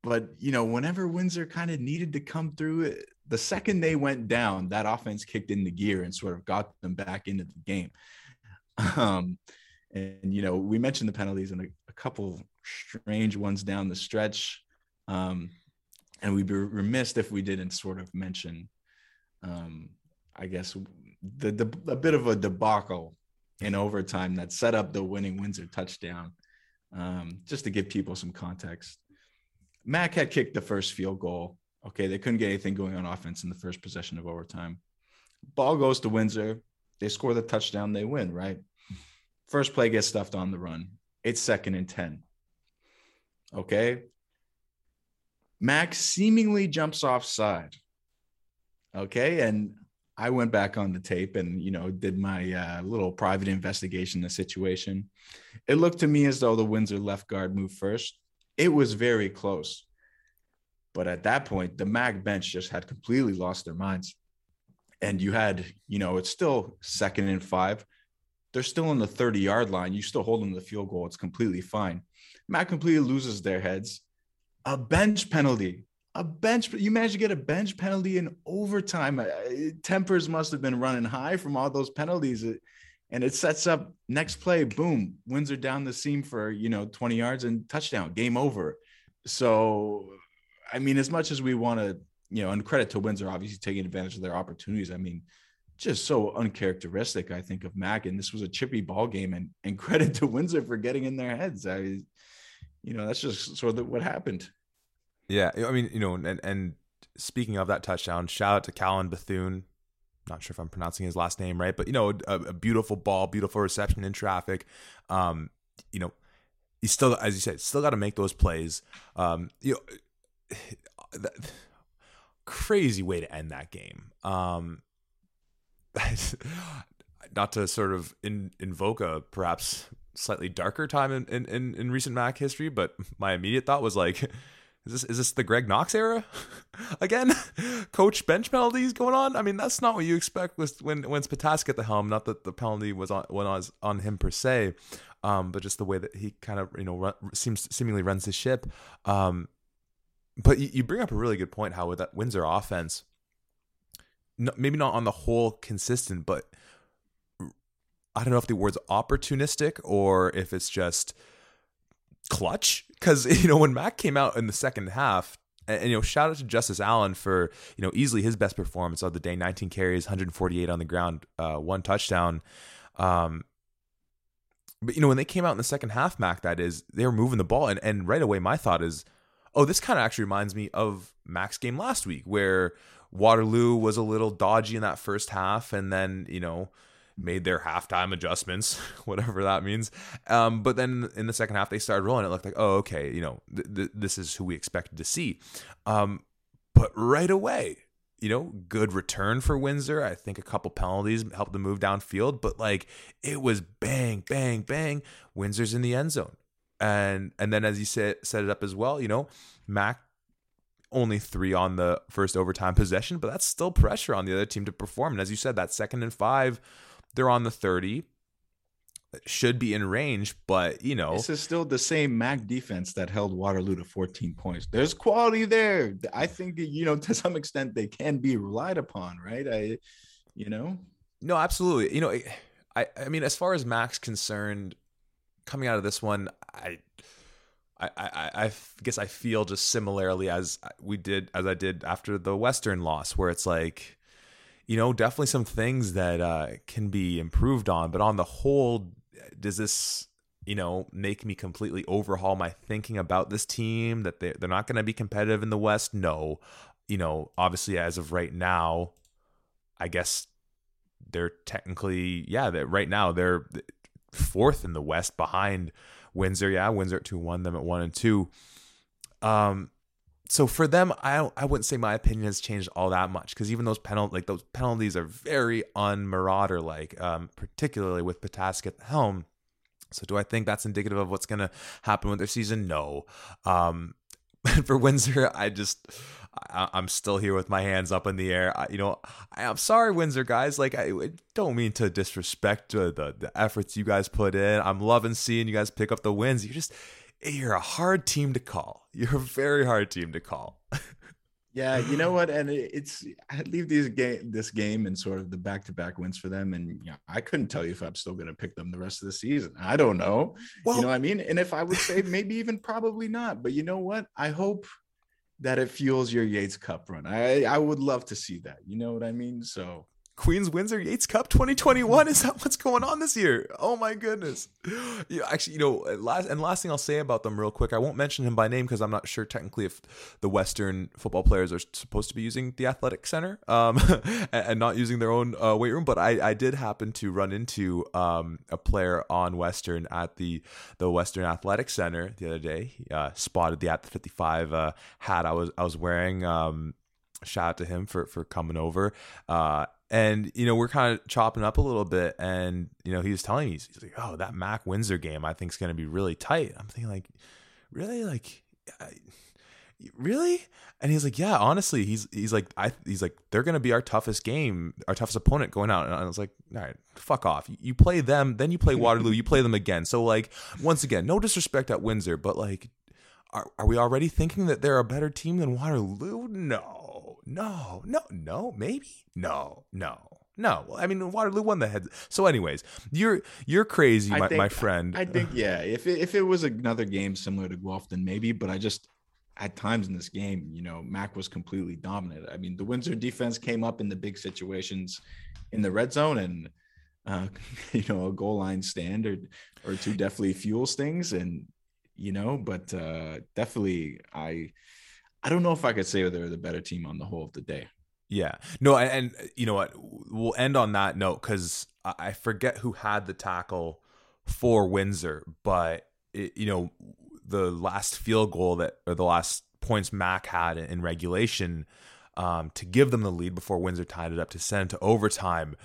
but you know, whenever Windsor kind of needed to come through, the second they went down, that offense kicked into gear and sort of got them back into the game. Um, and you know, we mentioned the penalties and a, a couple strange ones down the stretch. Um, and we'd be remiss if we didn't sort of mention um, I guess the, the a bit of a debacle in overtime that set up the winning Windsor touchdown. Um, just to give people some context, Mac had kicked the first field goal. Okay, they couldn't get anything going on offense in the first possession of overtime. Ball goes to Windsor. They score the touchdown. They win. Right. First play gets stuffed on the run. It's second and ten. Okay. Mac seemingly jumps offside. Okay, and I went back on the tape and you know did my uh, little private investigation of the situation. It looked to me as though the Windsor left guard moved first. It was very close, but at that point, the Mac bench just had completely lost their minds. And you had, you know, it's still second and five. They're still on the 30 yard line. You still hold them to the field goal. It's completely fine. Mac completely loses their heads. a bench penalty. A bench, you managed to get a bench penalty in overtime. Tempers must have been running high from all those penalties. And it sets up next play, boom, Windsor down the seam for, you know, 20 yards and touchdown, game over. So, I mean, as much as we want to, you know, and credit to Windsor, obviously taking advantage of their opportunities. I mean, just so uncharacteristic, I think, of Mac. And this was a chippy ball game, and and credit to Windsor for getting in their heads. I, you know, that's just sort of what happened. Yeah, I mean, you know, and and speaking of that touchdown, shout out to Callan Bethune. Not sure if I'm pronouncing his last name right, but you know, a, a beautiful ball, beautiful reception in traffic. Um, you know, he still, as you said, still got to make those plays. Um, you know, that, crazy way to end that game. Um, not to sort of in, invoke a perhaps slightly darker time in, in, in, recent Mac history, but my immediate thought was like, is this is this the Greg Knox era again? Coach bench penalties going on. I mean, that's not what you expect with when when Ptaszek at the helm. Not that the penalty was on was on him per se, um, but just the way that he kind of you know run, seems seemingly runs the ship. Um, but you, you bring up a really good point, how with that Windsor offense, no, maybe not on the whole consistent, but I don't know if the word's opportunistic or if it's just clutch. Because you know when Mac came out in the second half, and, and, you know shout out to Justice Allen for you know easily his best performance of the day, 19 carries, 148 on the ground, uh, one touchdown. Um, but you know when they came out in the second half, Mac, that is, they were moving the ball, and and right away my thought is, oh, this kind of actually reminds me of Mac's game last week where Waterloo was a little dodgy in that first half, and then you know made their halftime adjustments, whatever that means. Um, but then in the second half, they started rolling. It looked like, oh, okay, you know, th- th- this is who we expected to see. Um, but right away, you know, good return for Windsor. I think a couple penalties helped them move downfield, but like it was bang, bang, bang. Windsor's in the end zone, and and then as you said, set it up as well. You know, Mac only three on the first overtime possession, but that's still pressure on the other team to perform. And as you said, that second and five, they're on the 30. Should be in range, but you know, this is still the same MAC defense that held Waterloo to 14 points. There's quality there. I think you know to some extent they can be relied upon, right? I, you know, no, absolutely. You know, I, I mean, as far as Mac's concerned, coming out of this one, I I, I, I guess I feel just similarly as we did as I did after the Western loss, where it's like, you know, definitely some things that uh, can be improved on, but on the whole, does this you know make me completely overhaul my thinking about this team that they they're not going to be competitive in the West? No, you know, obviously as of right now, I guess they're technically yeah, that right now they're fourth in the West behind Windsor, yeah, Windsor at two one, them at one and two. Um, so for them, I I wouldn't say my opinion has changed all that much because even those penalties, like those penalties, are very unmarauder like, um, particularly with Ptaszek at the helm. So do I think that's indicative of what's going to happen with their season? No. Um, for Windsor, I just I, am still here with my hands up in the air. I, you know, I, am sorry, Windsor guys. Like, I, I don't mean to disrespect uh, the the efforts you guys put in. I'm loving seeing you guys pick up the wins. You're just you're a hard team to call. You're a very hard team to call. yeah, you know what? And it's I leave these game this game and sort of the back to back wins for them. And yeah, I couldn't tell you if I'm still going to pick them the rest of the season. I don't know. Well, you know what I mean? And if I would say maybe even probably not. But you know what? I hope that it fuels your Yates Cup run. I I would love to see that. You know what I mean? So Queens Windsor Yates Cup 2021. Is that what's going on this year? Oh my goodness. Yeah, actually, you know, last and last thing I'll say about them real quick. I won't mention him by name because I'm not sure technically if the Western football players are supposed to be using the athletic center um, and, not using their own uh, weight room. But I, I did happen to run into um, a player on Western at the the Western Athletic Center the other day. He uh, spotted the at the 55 uh, hat I was I was wearing. Um, shout out to him for for coming over. Uh, and you know we're kind of chopping up a little bit and you know he was telling me he's, he's like oh that mac windsor game i think is going to be really tight. I'm thinking like really? Like really? And he's like yeah honestly he's he's like i he's like they're going to be our toughest game our toughest opponent going out. And i was like all right fuck off. You play them then you play waterloo you play them again. So like once again no disrespect at windsor but like are, are we already thinking that they're a better team than Waterloo? No, no, no, no, maybe, no, no. No, I mean Waterloo won the head. So, anyways, you're you're crazy, my, think, my friend. I, I think yeah. If it, if it was another game similar to Guelph, then maybe. But I just at times in this game, you know, Mac was completely dominant. I mean, the Windsor defense came up in the big situations in the red zone, and uh, you know, a goal line stand or or two definitely fuels things, and you know, but uh, definitely I I don't know if I could say they're the better team on the whole of the day. Yeah. No, and, and you know what? We'll end on that note because I forget who had the tackle for Windsor, but it, you know, the last field goal that or the last points Mac had in regulation um, to give them the lead before Windsor tied it up to send to overtime.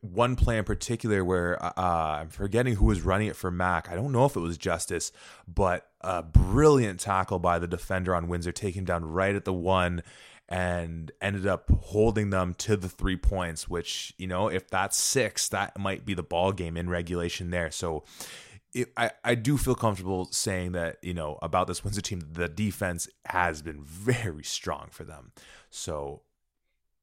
One play in particular where uh, I'm forgetting who was running it for Mac. I don't know if it was Justice, but a brilliant tackle by the defender on Windsor, taking down right at the one and ended up holding them to the three points which you know if that's six that might be the ball game in regulation there so it, I, I do feel comfortable saying that you know about this Windsor team the defense has been very strong for them so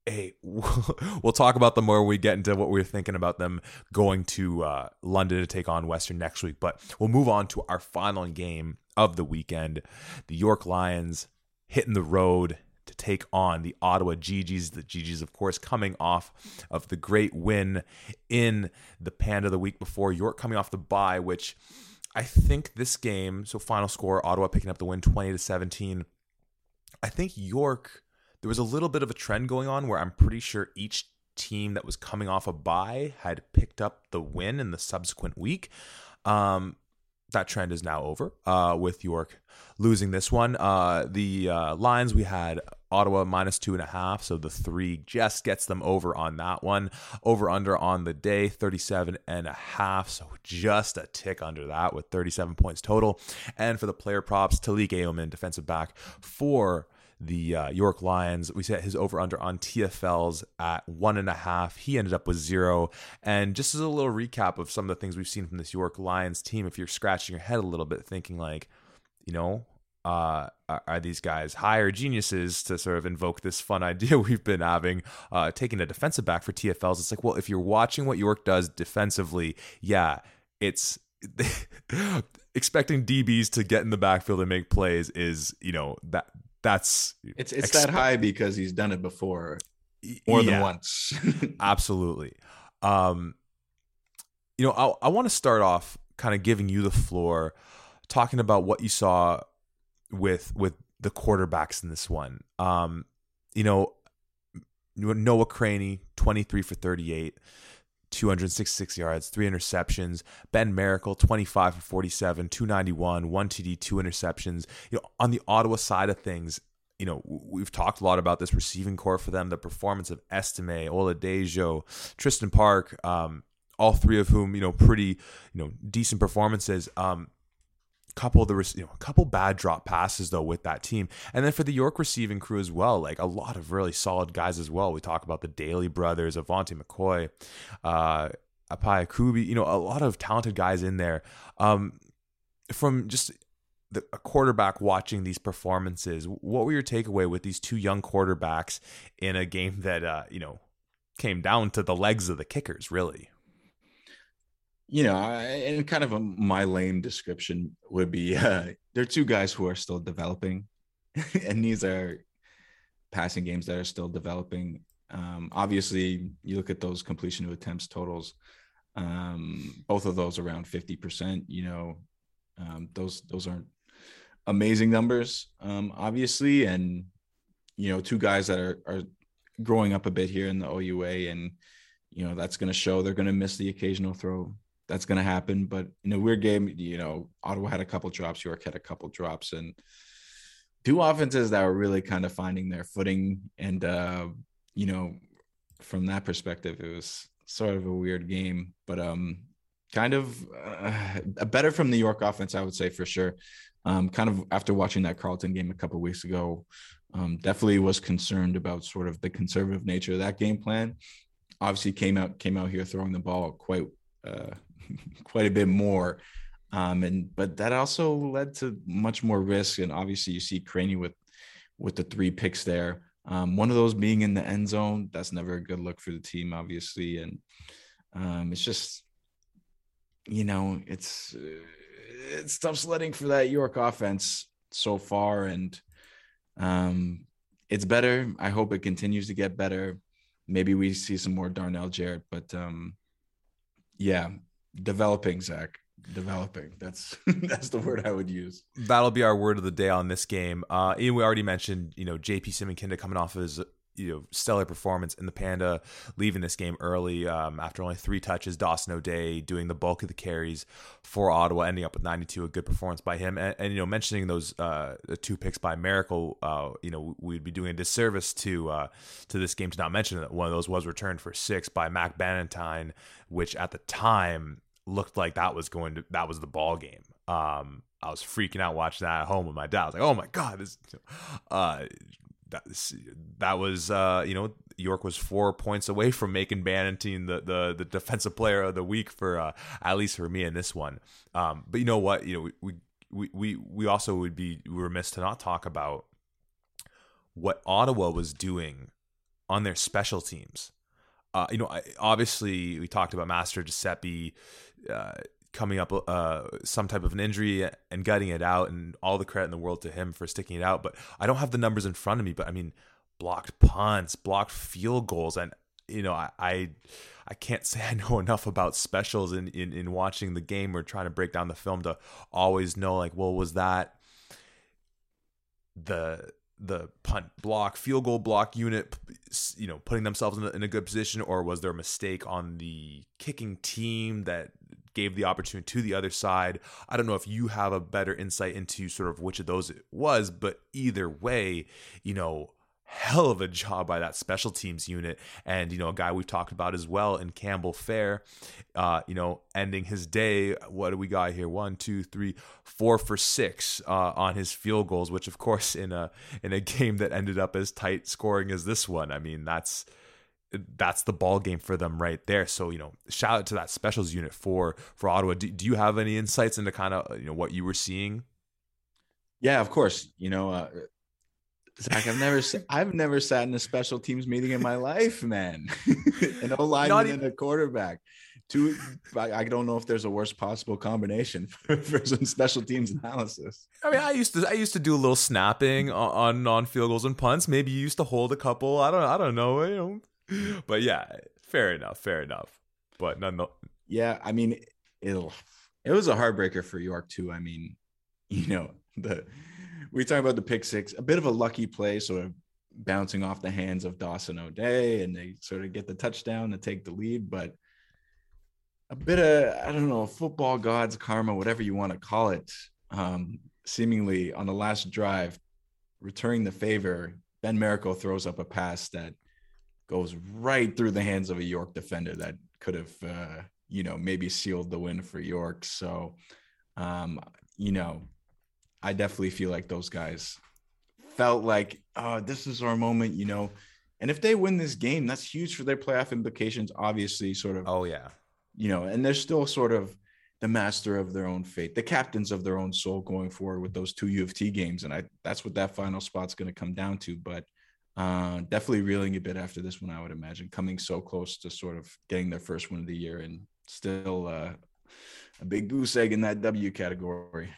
hey we'll talk about them more we get into what we are thinking about them going to uh, London to take on Western next week but we'll move on to our final game of the weekend the York Lions hitting the road to take on the Ottawa GGs. The GGs, of course, coming off of the great win in the Panda the week before. York coming off the bye, which I think this game, so final score, Ottawa picking up the win 20 to 17. I think York, there was a little bit of a trend going on where I'm pretty sure each team that was coming off a bye had picked up the win in the subsequent week. Um, that trend is now over uh, with York losing this one. Uh, the uh, lines we had Ottawa minus two and a half, so the three just gets them over on that one. Over under on the day 37 and a half, so just a tick under that with 37 points total. And for the player props, Talik Aoman, defensive back for the uh, York Lions. We set his over under on TFLs at one and a half. He ended up with zero. And just as a little recap of some of the things we've seen from this York Lions team, if you're scratching your head a little bit, thinking like, you know, uh, are these guys higher geniuses to sort of invoke this fun idea we've been having, uh, taking a defensive back for TFLs? It's like, well, if you're watching what York does defensively, yeah, it's expecting DBs to get in the backfield and make plays is, you know, that that's it's it's that high because he's done it before more yeah, than once. absolutely. Um, you know, I, I want to start off kind of giving you the floor, talking about what you saw with with the quarterbacks in this one. Um, you know, Noah Craney, 23 for 38. 266 yards, three interceptions. Ben Miracle, 25 for 47, 291, one TD, two interceptions. You know, on the Ottawa side of things, you know, we've talked a lot about this receiving corps for them, the performance of Estime, Oladejo, Tristan Park, um, all three of whom, you know, pretty, you know, decent performances. Um, couple of the you know a couple bad drop passes though with that team. And then for the york receiving crew as well like a lot of really solid guys as well. We talk about the daly brothers avante mccoy uh apaya kubi you know a lot of talented guys in there. Um from just the, a quarterback watching these performances what were your takeaway with these two young quarterbacks in a game that uh you know came down to the legs of the kickers really you know, and kind of a, my lame description would be uh, they're two guys who are still developing, and these are passing games that are still developing. Um, obviously, you look at those completion of attempts totals, um, both of those around fifty percent. You know, um, those those aren't amazing numbers, um, obviously, and you know, two guys that are are growing up a bit here in the OUA, and you know that's going to show. They're going to miss the occasional throw that's going to happen. But in a weird game, you know, Ottawa had a couple drops, York had a couple drops, and two offenses that were really kind of finding their footing. And, uh, you know, from that perspective, it was sort of a weird game, but um, kind of uh, better from the York offense, I would say for sure. Um, kind of after watching that Carleton game a couple weeks ago, um, definitely was concerned about sort of the conservative nature of that game plan. Obviously, came out came out here throwing the ball quite uh, quite a bit more Um, and but that also led to much more risk. And obviously, you see Craney with with the three picks there. Um, one of those being in the end zone, that's never a good look for the team, obviously. And um, it's just, you know, it's it's tough sledding for that York offense so far, and um, it's better. I hope it continues to get better. Maybe we see some more Darnell Jarrett, but um, yeah, developing Zach developing. That's that's the word I would use. That'll be our word of the day on this game. Uh, we already mentioned, you know, JP Simonkinda coming off his you know stellar performance in the Panda, leaving this game early um, after only three touches. Dawson O'Day doing the bulk of the carries for Ottawa, ending up with 92, a good performance by him. And, and you know, mentioning those uh, two picks by Miracle, uh, you know, we'd be doing a disservice to uh, to this game to not mention that one of those was returned for six by Mac Bannatyne, which at the time looked like that was going to that was the ball game. Um, I was freaking out watching that at home with my dad. I was like, "Oh my god, this!" Uh, that was uh, you know York was four points away from making Bannatyne the, the the defensive player of the week for uh, at least for me in this one. Um, but you know what? You know we we we we also would be remiss to not talk about what Ottawa was doing on their special teams. Uh, you know, obviously we talked about Master Giuseppe uh, coming up uh, some type of an injury and gutting it out, and all the credit in the world to him for sticking it out. But I don't have the numbers in front of me. But I mean, blocked punts, blocked field goals, and you know, I, I, I can't say I know enough about specials in, in in watching the game or trying to break down the film to always know like, well, was that the the punt block, field goal block unit, you know, putting themselves in a, in a, good position, or was there a mistake on the kicking team that gave the opportunity to the other side. I don't know if you have a better insight into sort of which of those it was, but either way, you know, hell of a job by that special teams unit. And you know a guy we've talked about as well in campbell fair uh you know ending his day. What do we got here? One two three four for six uh on his field goals which of course in a in a game that ended up as tight scoring as this one. I mean that's that's the ball game for them right there. So you know, shout out to that specials unit for for Ottawa. Do, do you have any insights into kind of you know what you were seeing? Yeah, of course. You know, uh, Zach, I've never I've never sat in a special teams meeting in my life, man. An O lineman even- and a quarterback. Two, I don't know if there's a worst possible combination for, for, some special teams analysis. I mean, I used to I used to do a little snapping on on field goals and punts. Maybe you used to hold a couple. I don't I don't know. You know, but yeah, fair enough, fair enough. But none. The- yeah, I mean, it'll. it was a heartbreaker for York too. I mean, you know, the we talk about the pick six, a bit of a lucky play, sort of bouncing off the hands of Dawson O'Day, and they sort of get the touchdown to take the lead, but a bit of I don't know, football gods karma, whatever you want to call it. Um, seemingly on the last drive, returning the favor, Ben Miracle throws up a pass that goes right through the hands of a York defender that could have, uh, you know, maybe sealed the win for York. So, um, you know, I definitely feel like those guys felt like, oh, this is our moment, you know. And if they win this game, that's huge for their playoff implications. Obviously, sort of. Oh yeah. You know, and they're still sort of the master of their own fate, the captains of their own soul going forward with those two U of T games. And I that's what that final spot's going to come down to. But uh, definitely reeling a bit after this one, I would imagine, coming so close to sort of getting their first win of the year and still uh, a big goose egg in that W category.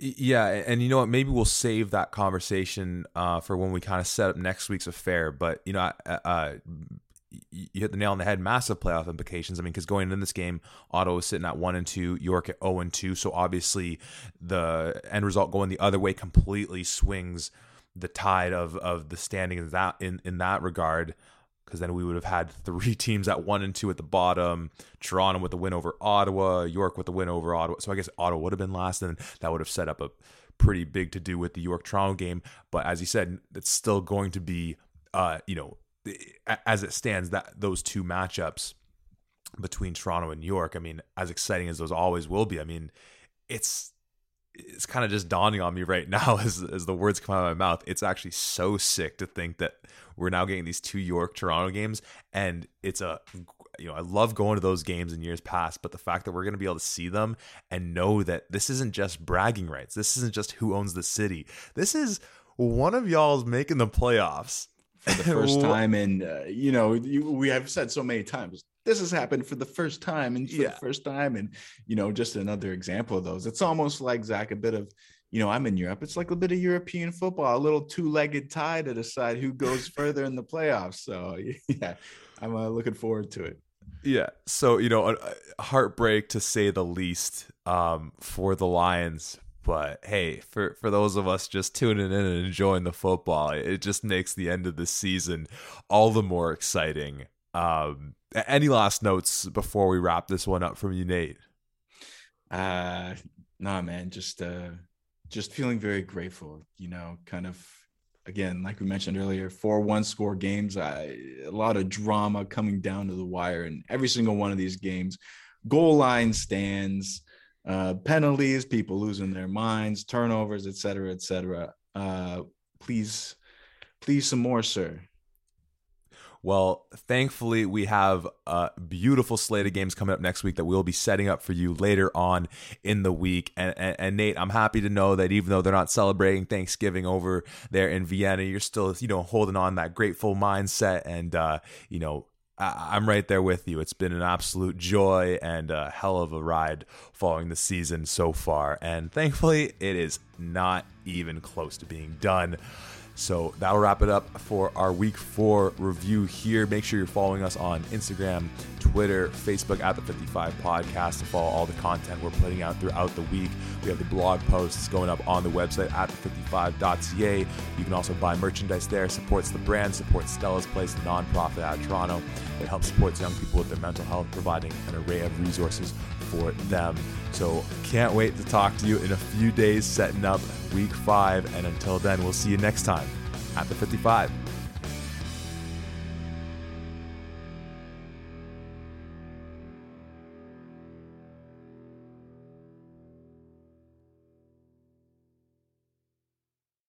Yeah, and you know what? Maybe we'll save that conversation uh, for when we kind of set up next week's affair. But you know, uh, you hit the nail on the head. Massive playoff implications. I mean, because going into this game, Ottawa was sitting at one and two, York at zero oh and two. So obviously, the end result going the other way completely swings the tide of of the standing in that in in that regard because then we would have had three teams at one and two at the bottom toronto with the win over ottawa york with the win over ottawa. So i guess ottawa would have been last and that would have set up a pretty big to do with the york toronto game. But as you said it's still going to be uh you know as it stands that those two matchups between toronto and york i mean as exciting as those always will be i mean it's it's kind of just dawning on me right now as as the words come out of my mouth. It's actually so sick to think that we're now getting these two York Toronto games, and it's a you know, I love going to those games in years past, but the fact that we're going to be able to see them and know that this isn't just bragging rights. This isn't just who owns the city. This is one of y'all's making the playoffs for the first time. And, uh, you know, you, we have said so many times, this has happened for the first time and for yeah. the first time. And, you know, just another example of those. It's almost like, Zach, a bit of, you know, I'm in Europe. It's like a bit of European football, a little two legged tie to decide who goes further in the playoffs. So, yeah, I'm uh, looking forward to it. Yeah. So, you know, a heartbreak to say the least um, for the Lions. But hey, for, for those of us just tuning in and enjoying the football, it just makes the end of the season all the more exciting. Um, any last notes before we wrap this one up from you, Nate? Uh, nah, man, just uh, just feeling very grateful. You know, kind of again, like we mentioned earlier, four one score games. I, a lot of drama coming down to the wire in every single one of these games. Goal line stands, uh, penalties, people losing their minds, turnovers, et cetera, et cetera. Uh, please, please, some more, sir. Well, thankfully, we have a beautiful slate of games coming up next week that we'll be setting up for you later on in the week. And, and, and, Nate, I'm happy to know that even though they're not celebrating Thanksgiving over there in Vienna, you're still, you know, holding on that grateful mindset. And, uh, you know, I, am right there with you. It's been an absolute joy and a hell of a ride following the season so far. And thankfully, it is not even close to being done. So that'll wrap it up for our week four review here. Make sure you're following us on Instagram, Twitter, Facebook at the 55 Podcast to follow all the content we're putting out throughout the week. We have the blog posts going up on the website at the55.ca. You can also buy merchandise there, supports the brand, supports Stella's Place, nonprofit out of Toronto. It helps supports young people with their mental health, providing an array of resources for them. So can't wait to talk to you in a few days, setting up week five. And until then, we'll see you next time at the 55.